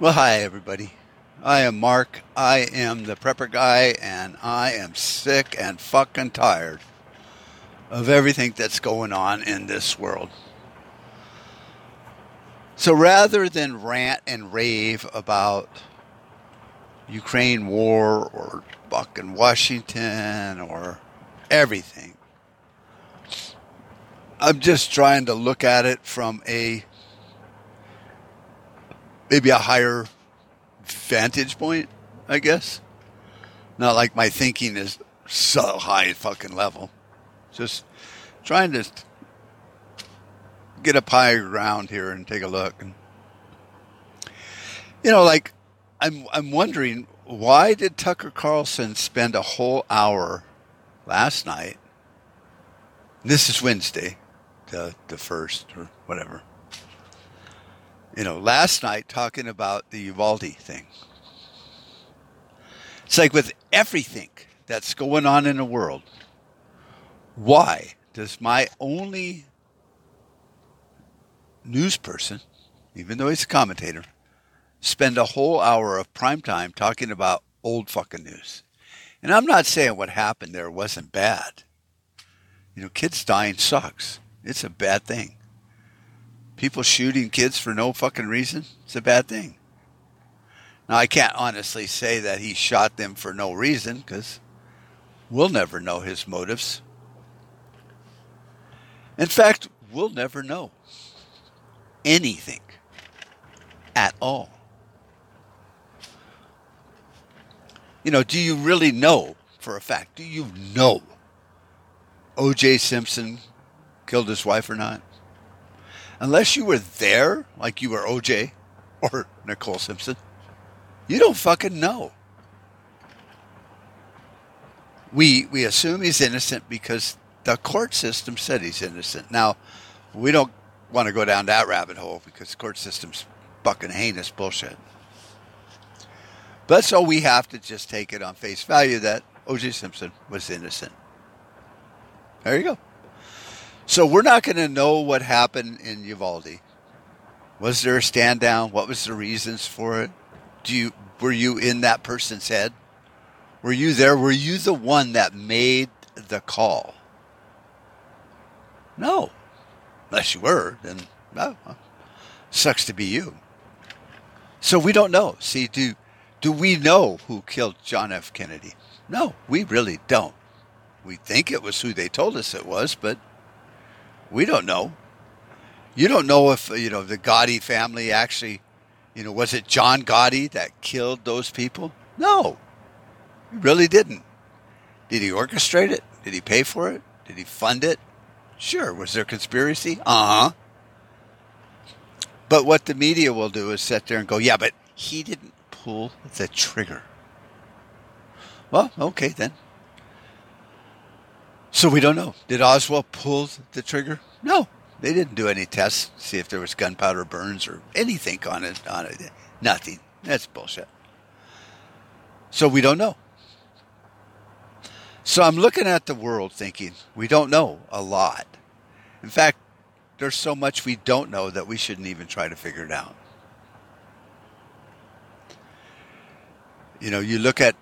Well, hi, everybody. I am Mark. I am the prepper guy, and I am sick and fucking tired of everything that's going on in this world. So rather than rant and rave about Ukraine war or fucking Washington or everything, I'm just trying to look at it from a maybe a higher vantage point, I guess. Not like my thinking is so high fucking level. Just trying to get up higher ground here and take a look. And, you know, like I'm I'm wondering why did Tucker Carlson spend a whole hour last night? This is Wednesday, the the first or whatever you know, last night talking about the Uvalde thing. It's like with everything that's going on in the world, why does my only news person, even though he's a commentator, spend a whole hour of prime time talking about old fucking news? And I'm not saying what happened there wasn't bad. You know, kids dying sucks. It's a bad thing people shooting kids for no fucking reason, it's a bad thing. Now, I can't honestly say that he shot them for no reason because we'll never know his motives. In fact, we'll never know anything at all. You know, do you really know for a fact? Do you know O.J. Simpson killed his wife or not? Unless you were there, like you were OJ or Nicole Simpson, you don't fucking know. We we assume he's innocent because the court system said he's innocent. Now, we don't want to go down that rabbit hole because the court system's fucking heinous bullshit. But so we have to just take it on face value that O.J. Simpson was innocent. There you go. So we're not going to know what happened in Uvalde. Was there a stand down? What was the reasons for it? Do you were you in that person's head? Were you there? Were you the one that made the call? No. Unless you were, then oh, no. Sucks to be you. So we don't know. See, do do we know who killed John F. Kennedy? No, we really don't. We think it was who they told us it was, but we don't know. You don't know if you know the Gotti family actually, you know, was it John Gotti that killed those people? No, he really didn't. Did he orchestrate it? Did he pay for it? Did he fund it? Sure. Was there a conspiracy? Uh huh. But what the media will do is sit there and go, yeah, but he didn't pull the trigger. Well, okay then. So we don't know. Did Oswald pull the trigger? No, they didn't do any tests see if there was gunpowder burns or anything on it. On it, nothing. That's bullshit. So we don't know. So I'm looking at the world thinking we don't know a lot. In fact, there's so much we don't know that we shouldn't even try to figure it out. You know, you look at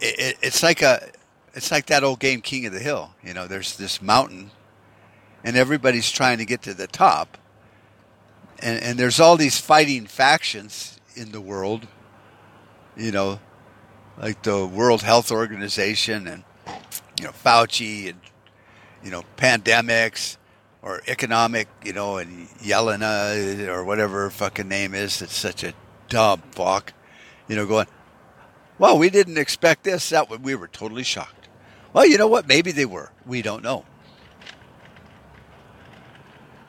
it, it's like a it's like that old game King of the Hill. You know, there's this mountain, and everybody's trying to get to the top, and and there's all these fighting factions in the world. You know, like the World Health Organization and you know Fauci and you know pandemics or economic, you know, and Yelena or whatever fucking name is. It's such a dumb fuck. You know, going, well, we didn't expect this. That we were totally shocked. Well, you know what? Maybe they were. We don't know.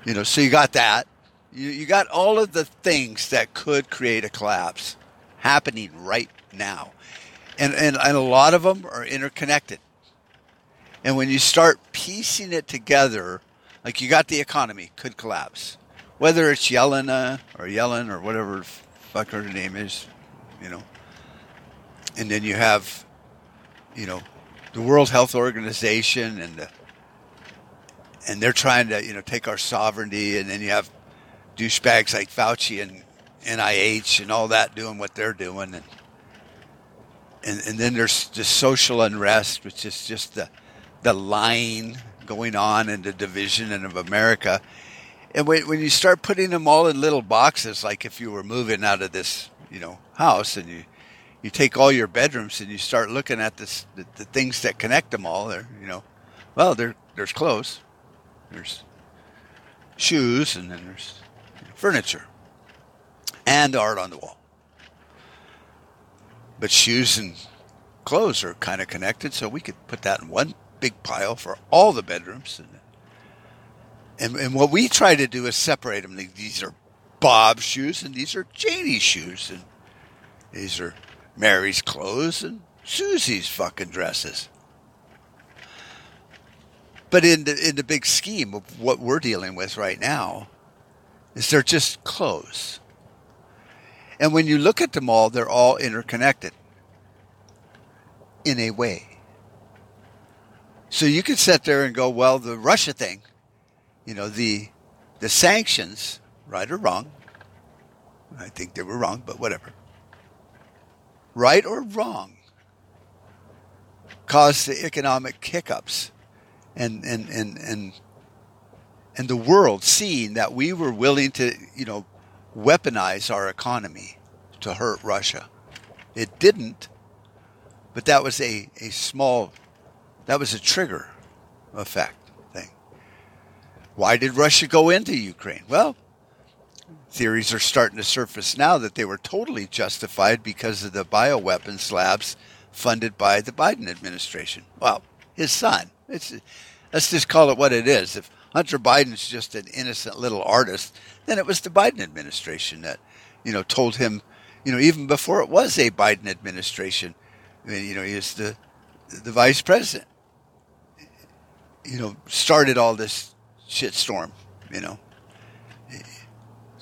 You know, so you got that. You, you got all of the things that could create a collapse happening right now. And, and, and a lot of them are interconnected. And when you start piecing it together, like you got the economy could collapse. Whether it's Yelena or Yellen or whatever fuck her name is, you know. And then you have, you know, the World Health Organization and the, and they're trying to you know take our sovereignty, and then you have douchebags like Fauci and NIH and all that doing what they're doing, and and, and then there's the social unrest, which is just the the lying going on and the division and of America. And when, when you start putting them all in little boxes, like if you were moving out of this, you know, house and you you take all your bedrooms and you start looking at this the, the things that connect them all. There, you know, well, there there's clothes, there's shoes, and then there's furniture and art on the wall. But shoes and clothes are kind of connected, so we could put that in one big pile for all the bedrooms. And, and, and what we try to do is separate them. These are Bob's shoes, and these are Janie's shoes, and these are Mary's clothes and Susie's fucking dresses. But in the in the big scheme of what we're dealing with right now, is they're just clothes. And when you look at them all, they're all interconnected in a way. So you could sit there and go, well, the Russia thing, you know, the the sanctions, right or wrong. I think they were wrong, but whatever. Right or wrong, caused the economic hiccups and and and and and the world seeing that we were willing to, you know, weaponize our economy to hurt Russia. It didn't, but that was a, a small, that was a trigger effect thing. Why did Russia go into Ukraine? Well, theories are starting to surface now that they were totally justified because of the bioweapons labs funded by the Biden administration. Well, his son. It's let's just call it what it is. If Hunter Biden's just an innocent little artist, then it was the Biden administration that, you know, told him, you know, even before it was a Biden administration, I mean, you know, he was the the vice president. You know, started all this shit storm. You know,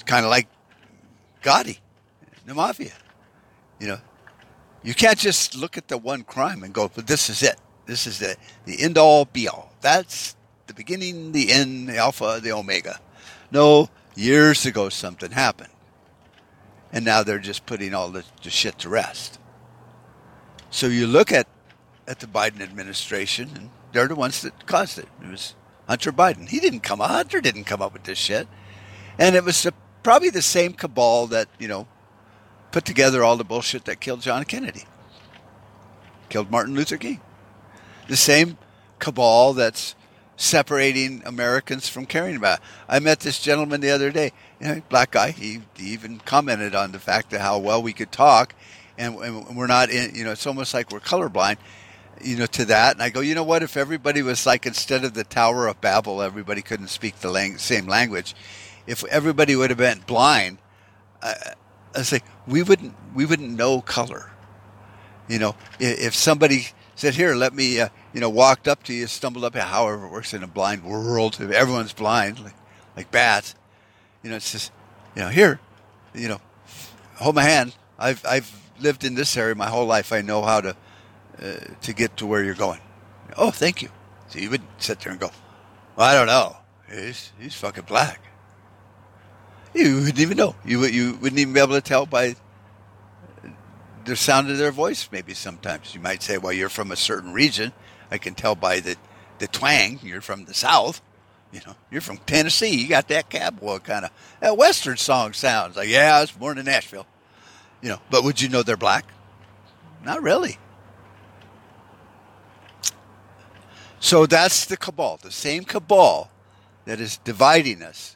it's kind of like Gotti, the mafia. You know, you can't just look at the one crime and go, "But this is it." This is the, the end all be all. That's the beginning, the end, the alpha, the omega. No, years ago something happened. And now they're just putting all the, the shit to rest. So you look at, at the Biden administration, and they're the ones that caused it. It was Hunter Biden. He didn't come up. Hunter didn't come up with this shit. And it was the, probably the same cabal that, you know, put together all the bullshit that killed John Kennedy, killed Martin Luther King the same cabal that's separating Americans from caring about. I met this gentleman the other day, you know, black guy. He, he, even commented on the fact of how well we could talk, and, and, we're not in. You know, it's almost like we're colorblind. You know, to that, and I go, you know what? If everybody was like instead of the Tower of Babel, everybody couldn't speak the lang- same language. If everybody would have been blind, uh, I say we wouldn't we wouldn't know color. You know, if, if somebody said, "Here, let me," uh, you know, walked up to you, stumbled up. However, it works in a blind world. If everyone's blind, like, like bats, you know, it's just, you know, here, you know, hold my hand. I've I've lived in this area my whole life. I know how to uh, to get to where you're going. Oh, thank you. So you wouldn't sit there and go, well, I don't know. He's he's fucking black. You wouldn't even know. You you wouldn't even be able to tell by the sound of their voice, maybe sometimes. You might say, well, you're from a certain region. I can tell by the, the twang. You're from the South. You know, you're from Tennessee. You got that cowboy kind of that Western song sounds like, yeah, I was born in Nashville. You know, but would you know they're black? Not really. So that's the cabal, the same cabal that is dividing us,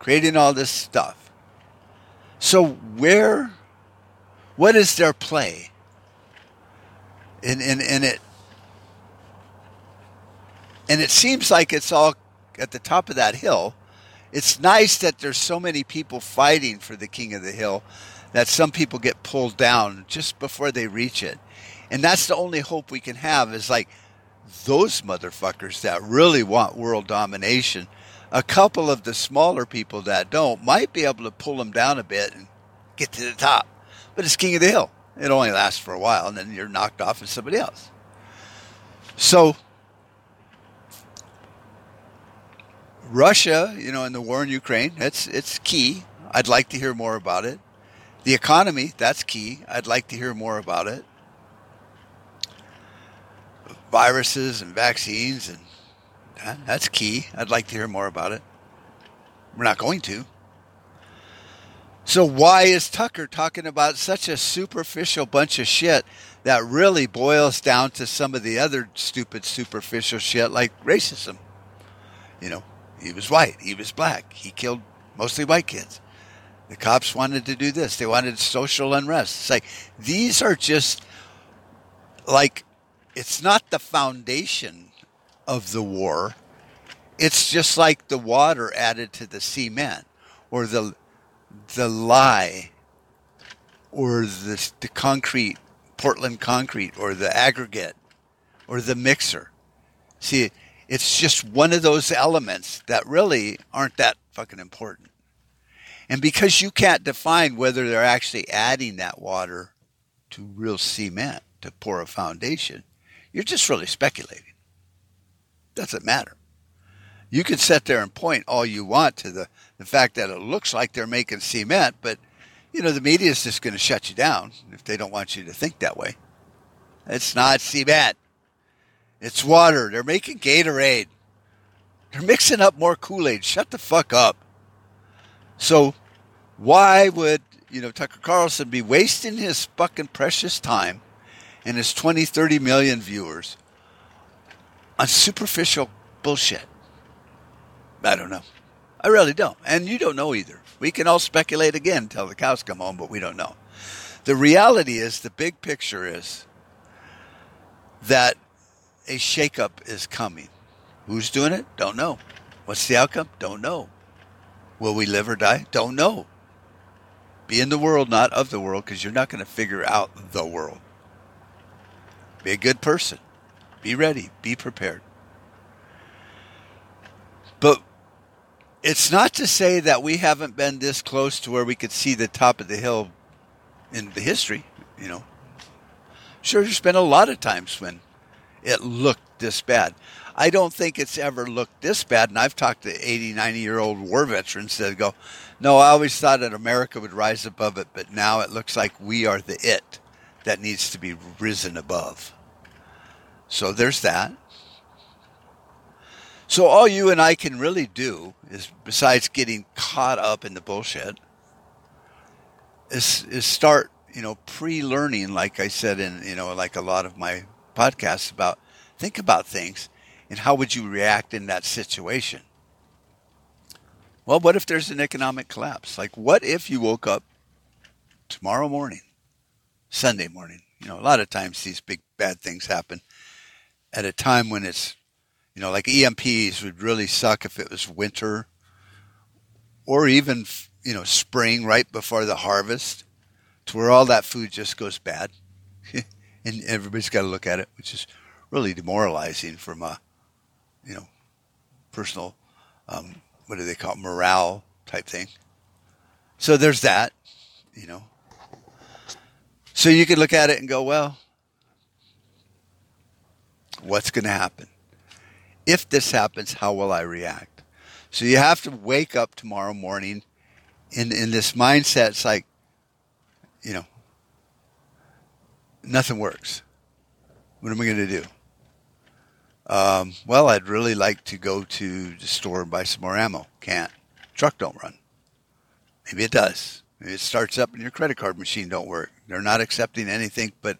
creating all this stuff. So where what is their play? in, in, and it and it seems like it's all at the top of that hill. It's nice that there's so many people fighting for the king of the hill that some people get pulled down just before they reach it. And that's the only hope we can have is like those motherfuckers that really want world domination. A couple of the smaller people that don't might be able to pull them down a bit and get to the top but it's king of the hill. It only lasts for a while, and then you're knocked off as somebody else. So, Russia, you know, in the war in Ukraine, it's it's key. I'd like to hear more about it. The economy, that's key. I'd like to hear more about it. Viruses and vaccines, and that's key. I'd like to hear more about it. We're not going to. So why is Tucker talking about such a superficial bunch of shit that really boils down to some of the other stupid superficial shit like racism? You know, he was white, he was black, he killed mostly white kids. The cops wanted to do this. They wanted social unrest. It's like these are just like it's not the foundation of the war. It's just like the water added to the cement or the the lye or the, the concrete, Portland concrete or the aggregate or the mixer. See, it's just one of those elements that really aren't that fucking important. And because you can't define whether they're actually adding that water to real cement to pour a foundation, you're just really speculating. Doesn't matter. You can sit there and point all you want to the, the fact that it looks like they're making cement, but you know, the media is just going to shut you down if they don't want you to think that way. It's not cement. It's water. They're making Gatorade. They're mixing up more Kool-Aid. Shut the fuck up. So why would, you know, Tucker Carlson be wasting his fucking precious time and his 20, 30 million viewers on superficial bullshit? I don't know. I really don't. And you don't know either. We can all speculate again until the cows come home, but we don't know. The reality is, the big picture is that a shakeup is coming. Who's doing it? Don't know. What's the outcome? Don't know. Will we live or die? Don't know. Be in the world, not of the world, because you're not going to figure out the world. Be a good person. Be ready. Be prepared. But it's not to say that we haven't been this close to where we could see the top of the hill in the history, you know. Sure, there's been a lot of times when it looked this bad. I don't think it's ever looked this bad. And I've talked to 80, 90 year old war veterans that go, no, I always thought that America would rise above it, but now it looks like we are the it that needs to be risen above. So there's that. So all you and I can really do is, besides getting caught up in the bullshit, is is start you know pre-learning, like I said in you know like a lot of my podcasts about think about things and how would you react in that situation. Well, what if there's an economic collapse? Like, what if you woke up tomorrow morning, Sunday morning? You know, a lot of times these big bad things happen at a time when it's you know, like EMPs would really suck if it was winter or even, you know, spring right before the harvest to where all that food just goes bad. and everybody's got to look at it, which is really demoralizing from a, you know, personal, um, what do they call it, morale type thing. So there's that, you know. So you could look at it and go, well, what's going to happen? if this happens, how will I react? So you have to wake up tomorrow morning in, in this mindset. It's like, you know, nothing works. What am I going to do? Um, well, I'd really like to go to the store and buy some more ammo. Can't. Truck don't run. Maybe it does. Maybe it starts up and your credit card machine don't work. They're not accepting anything but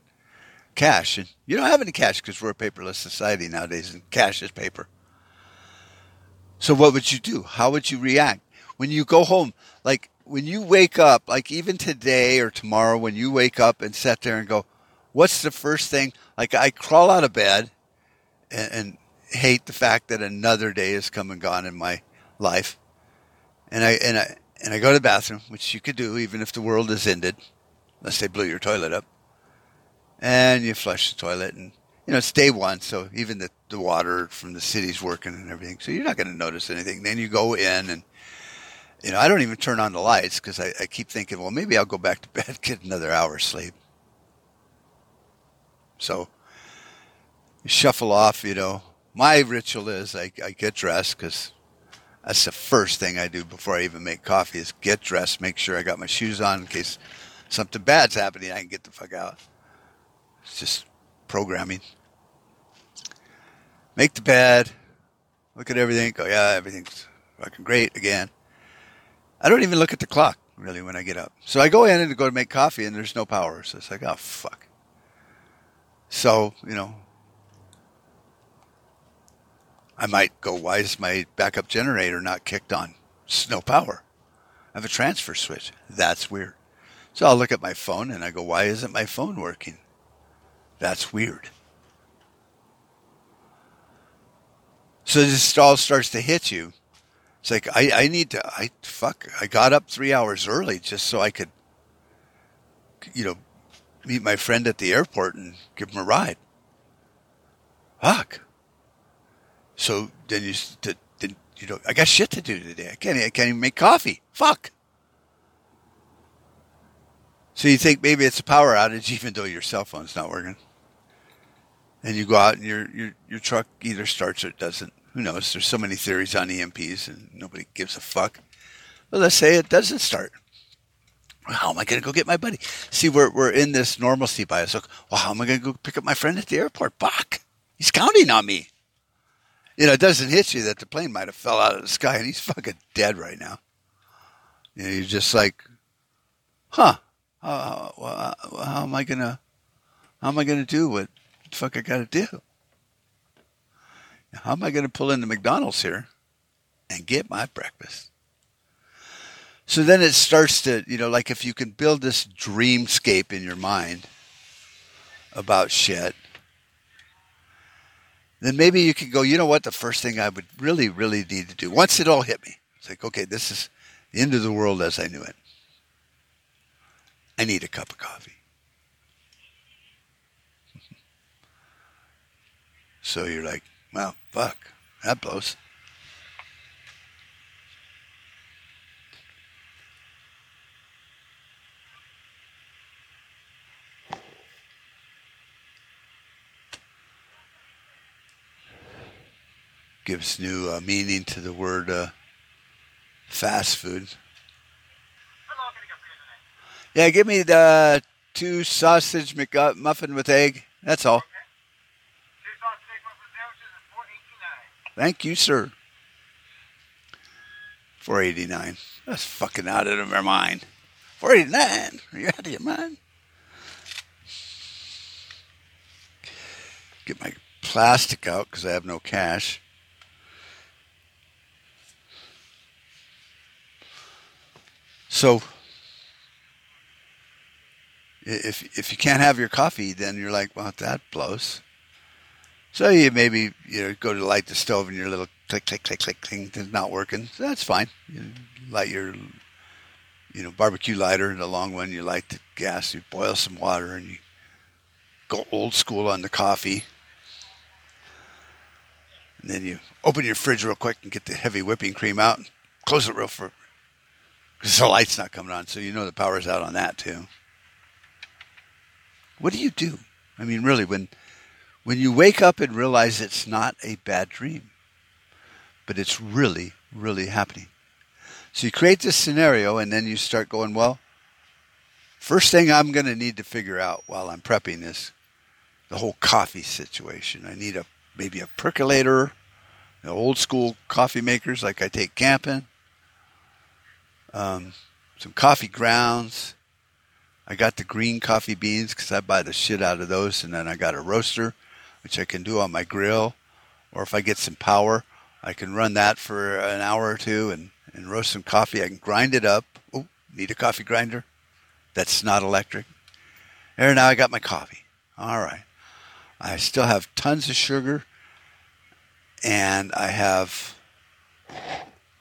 cash. And you don't have any cash because we're a paperless society nowadays, and cash is paper. So what would you do? How would you react when you go home? Like when you wake up, like even today or tomorrow, when you wake up and sit there and go, "What's the first thing?" Like I crawl out of bed and, and hate the fact that another day has come and gone in my life, and I and I and I go to the bathroom, which you could do even if the world is ended, unless they blew your toilet up and you flush the toilet and you know it's day one so even the, the water from the city's working and everything so you're not going to notice anything. Then you go in and you know i don't even turn on the lights because I, I keep thinking well maybe i'll go back to bed get another hour's sleep. So you shuffle off you know. My ritual is i, I get dressed because that's the first thing i do before i even make coffee is get dressed make sure i got my shoes on in case something bad's happening, I can get the fuck out. It's just programming. Make the bed, look at everything, go, yeah, everything's fucking great again. I don't even look at the clock really when I get up. So I go in and go to make coffee and there's no power. So it's like, oh fuck. So, you know, I might go, why is my backup generator not kicked on? It's no power. I have a transfer switch. That's weird. So I'll look at my phone and I go, why isn't my phone working? That's weird. So this all starts to hit you. It's like I, I need to I fuck I got up three hours early just so I could you know meet my friend at the airport and give him a ride. Fuck. So then you then you know I got shit to do today. I can't I can't even make coffee. Fuck. So you think maybe it's a power outage even though your cell phone's not working. And you go out and your your your truck either starts or it doesn't. Who knows? There's so many theories on EMPs and nobody gives a fuck. But let's say it doesn't start. how am I going to go get my buddy? See, we're, we're in this normalcy bias. Look, well, how am I going to go pick up my friend at the airport? Fuck. He's counting on me. You know, it doesn't hit you that the plane might have fell out of the sky and he's fucking dead right now. You know, you're just like, huh, uh, well, how am I to, how am I to do what the fuck I got to do? How am I going to pull into McDonald's here and get my breakfast? So then it starts to, you know, like if you can build this dreamscape in your mind about shit, then maybe you can go, you know what, the first thing I would really, really need to do, once it all hit me, it's like, okay, this is the end of the world as I knew it. I need a cup of coffee. So you're like, well, fuck. That blows. Gives new uh, meaning to the word uh, fast food. Yeah, give me the two sausage muffin with egg. That's all. Thank you, sir. 489. That's fucking out of my mind. 489. Are you out of your mind? Get my plastic out because I have no cash. So if if you can't have your coffee, then you're like, well, that blows. So you maybe you know go to light the stove and your little click click click click thing is not working. So that's fine. You light your you know barbecue lighter, the long one. You light the gas. You boil some water and you go old school on the coffee. And then you open your fridge real quick and get the heavy whipping cream out and close it real for because the light's not coming on, so you know the power's out on that too. What do you do? I mean, really, when when you wake up and realize it's not a bad dream, but it's really, really happening. So you create this scenario and then you start going, well, first thing I'm going to need to figure out while I'm prepping is the whole coffee situation. I need a maybe a percolator, the old school coffee makers like I take camping, um, some coffee grounds. I got the green coffee beans because I buy the shit out of those, and then I got a roaster which I can do on my grill, or if I get some power, I can run that for an hour or two and, and roast some coffee. I can grind it up. Oh, need a coffee grinder? That's not electric. There, now I got my coffee. All right. I still have tons of sugar and I have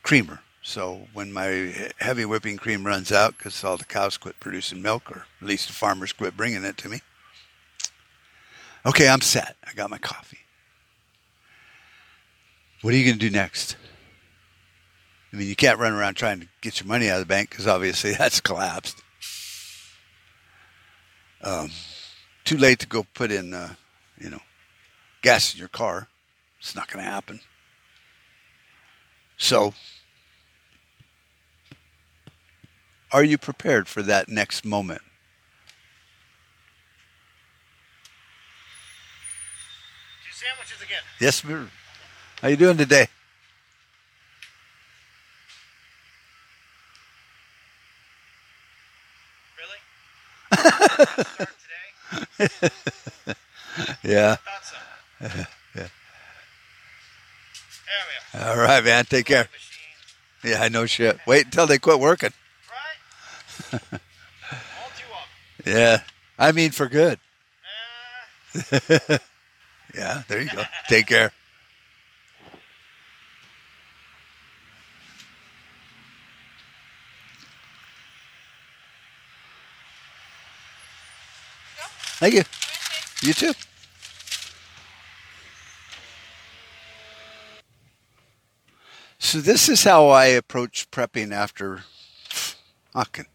creamer. So when my heavy whipping cream runs out, because all the cows quit producing milk, or at least the farmers quit bringing it to me, Okay, I'm set. I got my coffee. What are you going to do next? I mean, you can't run around trying to get your money out of the bank because obviously that's collapsed. Um, too late to go put in, uh, you know, gas in your car. It's not going to happen. So, are you prepared for that next moment sandwiches again. Yes, sir. How you doing today? Really? Today? Yeah. Thought so. Yeah. There we are. All right, man. Take care. Machine. Yeah, I know shit. Wait until they quit working. Right? All too often. Yeah. I mean, for good. Uh, Yeah, there you go. Take care. Thank you. You too. So this is how I approach prepping after fucking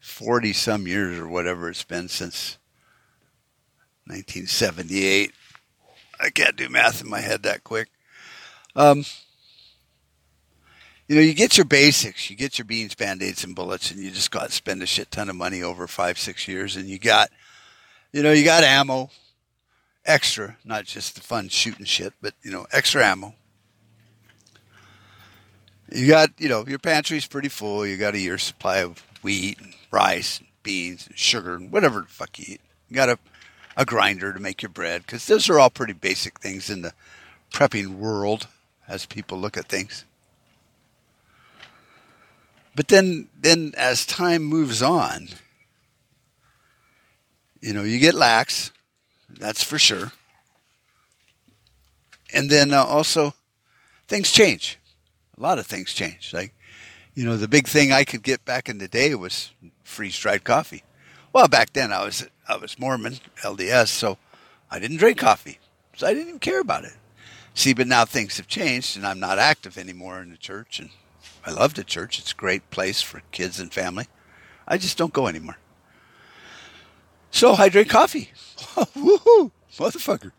forty some years or whatever it's been since 1978. I can't do math in my head that quick. Um, you know, you get your basics, you get your beans, band aids, and bullets, and you just got to spend a shit ton of money over five, six years, and you got, you know, you got ammo, extra, not just the fun shooting shit, but you know, extra ammo. You got, you know, your pantry's pretty full. You got a year's supply of wheat and rice and beans and sugar and whatever the fuck you eat. You got a a grinder to make your bread because those are all pretty basic things in the prepping world as people look at things. But then, then as time moves on, you know, you get lax, that's for sure. And then uh, also, things change. A lot of things change. Like, you know, the big thing I could get back in the day was freeze dried coffee. Well, back then I was I was Mormon, LDS, so I didn't drink coffee, so I didn't even care about it. See, but now things have changed, and I'm not active anymore in the church, and I love the church. It's a great place for kids and family. I just don't go anymore. So I drink coffee. Woohoo, motherfucker!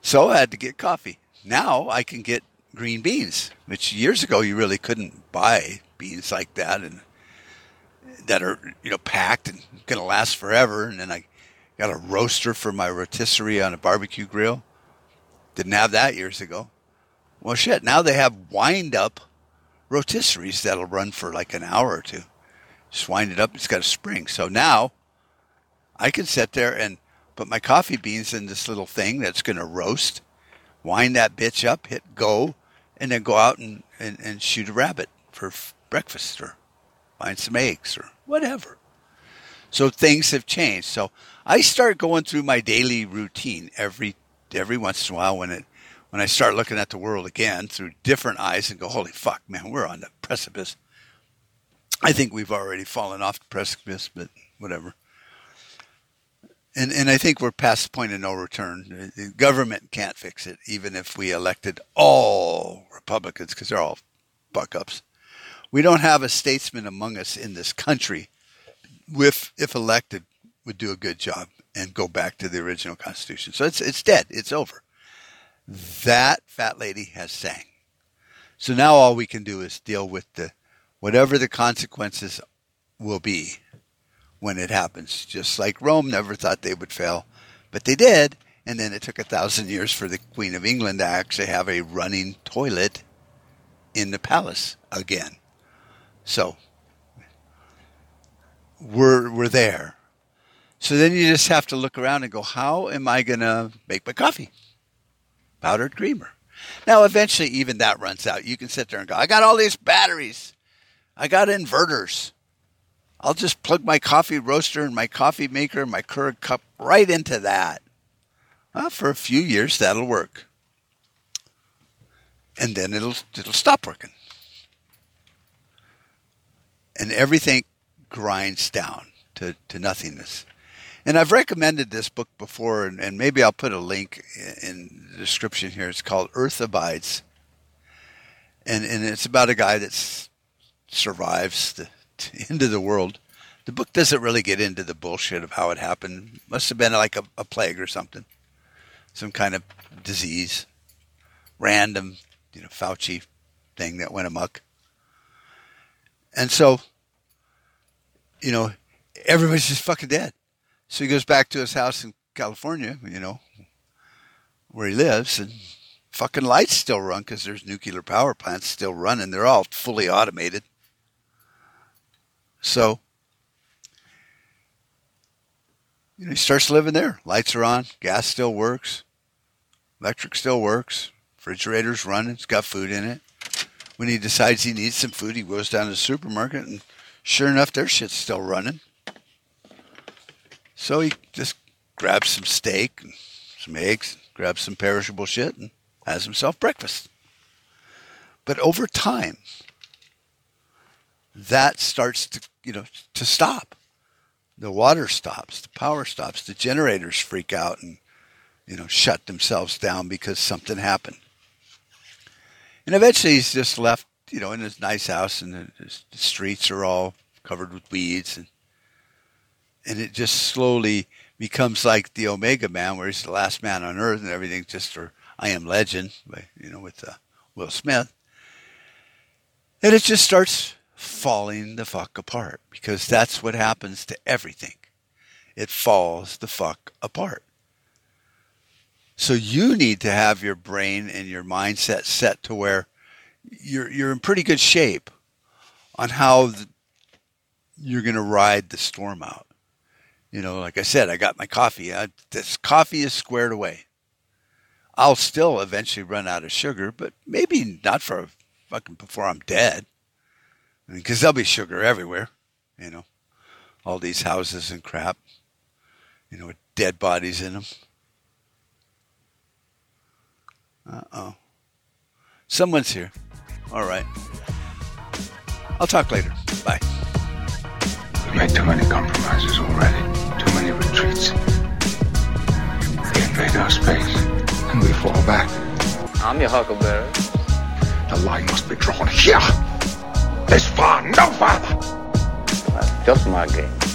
So I had to get coffee. Now I can get green beans, which years ago you really couldn't buy beans like that, and that are you know packed and gonna last forever. And then I got a roaster for my rotisserie on a barbecue grill. Didn't have that years ago. Well, shit. Now they have wind up rotisseries that'll run for like an hour or two. Just wind it up. It's got a spring. So now I can sit there and put my coffee beans in this little thing that's going to roast, wind that bitch up, hit go, and then go out and, and, and shoot a rabbit for f- breakfast or find some eggs or whatever. So things have changed. So I start going through my daily routine every every once in a while when it when I start looking at the world again through different eyes and go, holy fuck, man, we're on the precipice. I think we've already fallen off the precipice, but whatever. And and I think we're past the point of no return. The government can't fix it, even if we elected all Republicans, because they're all fuck ups. We don't have a statesman among us in this country, with if elected, would do a good job and go back to the original Constitution. So it's it's dead. It's over. That fat lady has sang. So now all we can do is deal with the whatever the consequences will be when it happens. Just like Rome never thought they would fail, but they did. And then it took a thousand years for the Queen of England to actually have a running toilet in the palace again. So we're we're there. So then you just have to look around and go, how am I going to make my coffee? Powdered creamer. Now, eventually, even that runs out. You can sit there and go, I got all these batteries. I got inverters. I'll just plug my coffee roaster and my coffee maker and my Keurig cup right into that. Well, for a few years, that'll work. And then it'll, it'll stop working. And everything grinds down to, to nothingness. And I've recommended this book before, and, and maybe I'll put a link in the description here. It's called Earth Abides. And, and it's about a guy that survives the end of the world. The book doesn't really get into the bullshit of how it happened. Must have been like a, a plague or something, some kind of disease, random, you know, Fauci thing that went amok. And so, you know, everybody's just fucking dead. So he goes back to his house in California, you know, where he lives, and fucking lights still run because there's nuclear power plants still running. They're all fully automated. So, you know, he starts living there. Lights are on, gas still works, electric still works, refrigerator's running, it's got food in it. When he decides he needs some food, he goes down to the supermarket, and sure enough, their shit's still running. So he just grabs some steak and some eggs, grabs some perishable shit, and has himself breakfast. But over time, that starts to, you know, to stop. The water stops, the power stops, the generators freak out and, you know, shut themselves down because something happened. And eventually he's just left, you know, in his nice house and the, the streets are all covered with weeds and and it just slowly becomes like the Omega Man, where he's the last man on Earth, and everything just for I Am Legend, by, you know, with uh, Will Smith, and it just starts falling the fuck apart because that's what happens to everything. It falls the fuck apart. So you need to have your brain and your mindset set to where you're you're in pretty good shape on how the, you're going to ride the storm out. You know, like I said, I got my coffee. I, this coffee is squared away. I'll still eventually run out of sugar, but maybe not for fucking before I'm dead. Because I mean, there'll be sugar everywhere, you know, all these houses and crap, you know, with dead bodies in them. Uh oh. Someone's here. All right. I'll talk later. Bye. We've made too many compromises already, too many retreats. They invade our space, and we fall back. I'm your huckleberry. The line must be drawn here. This far, no farther. That's just my game.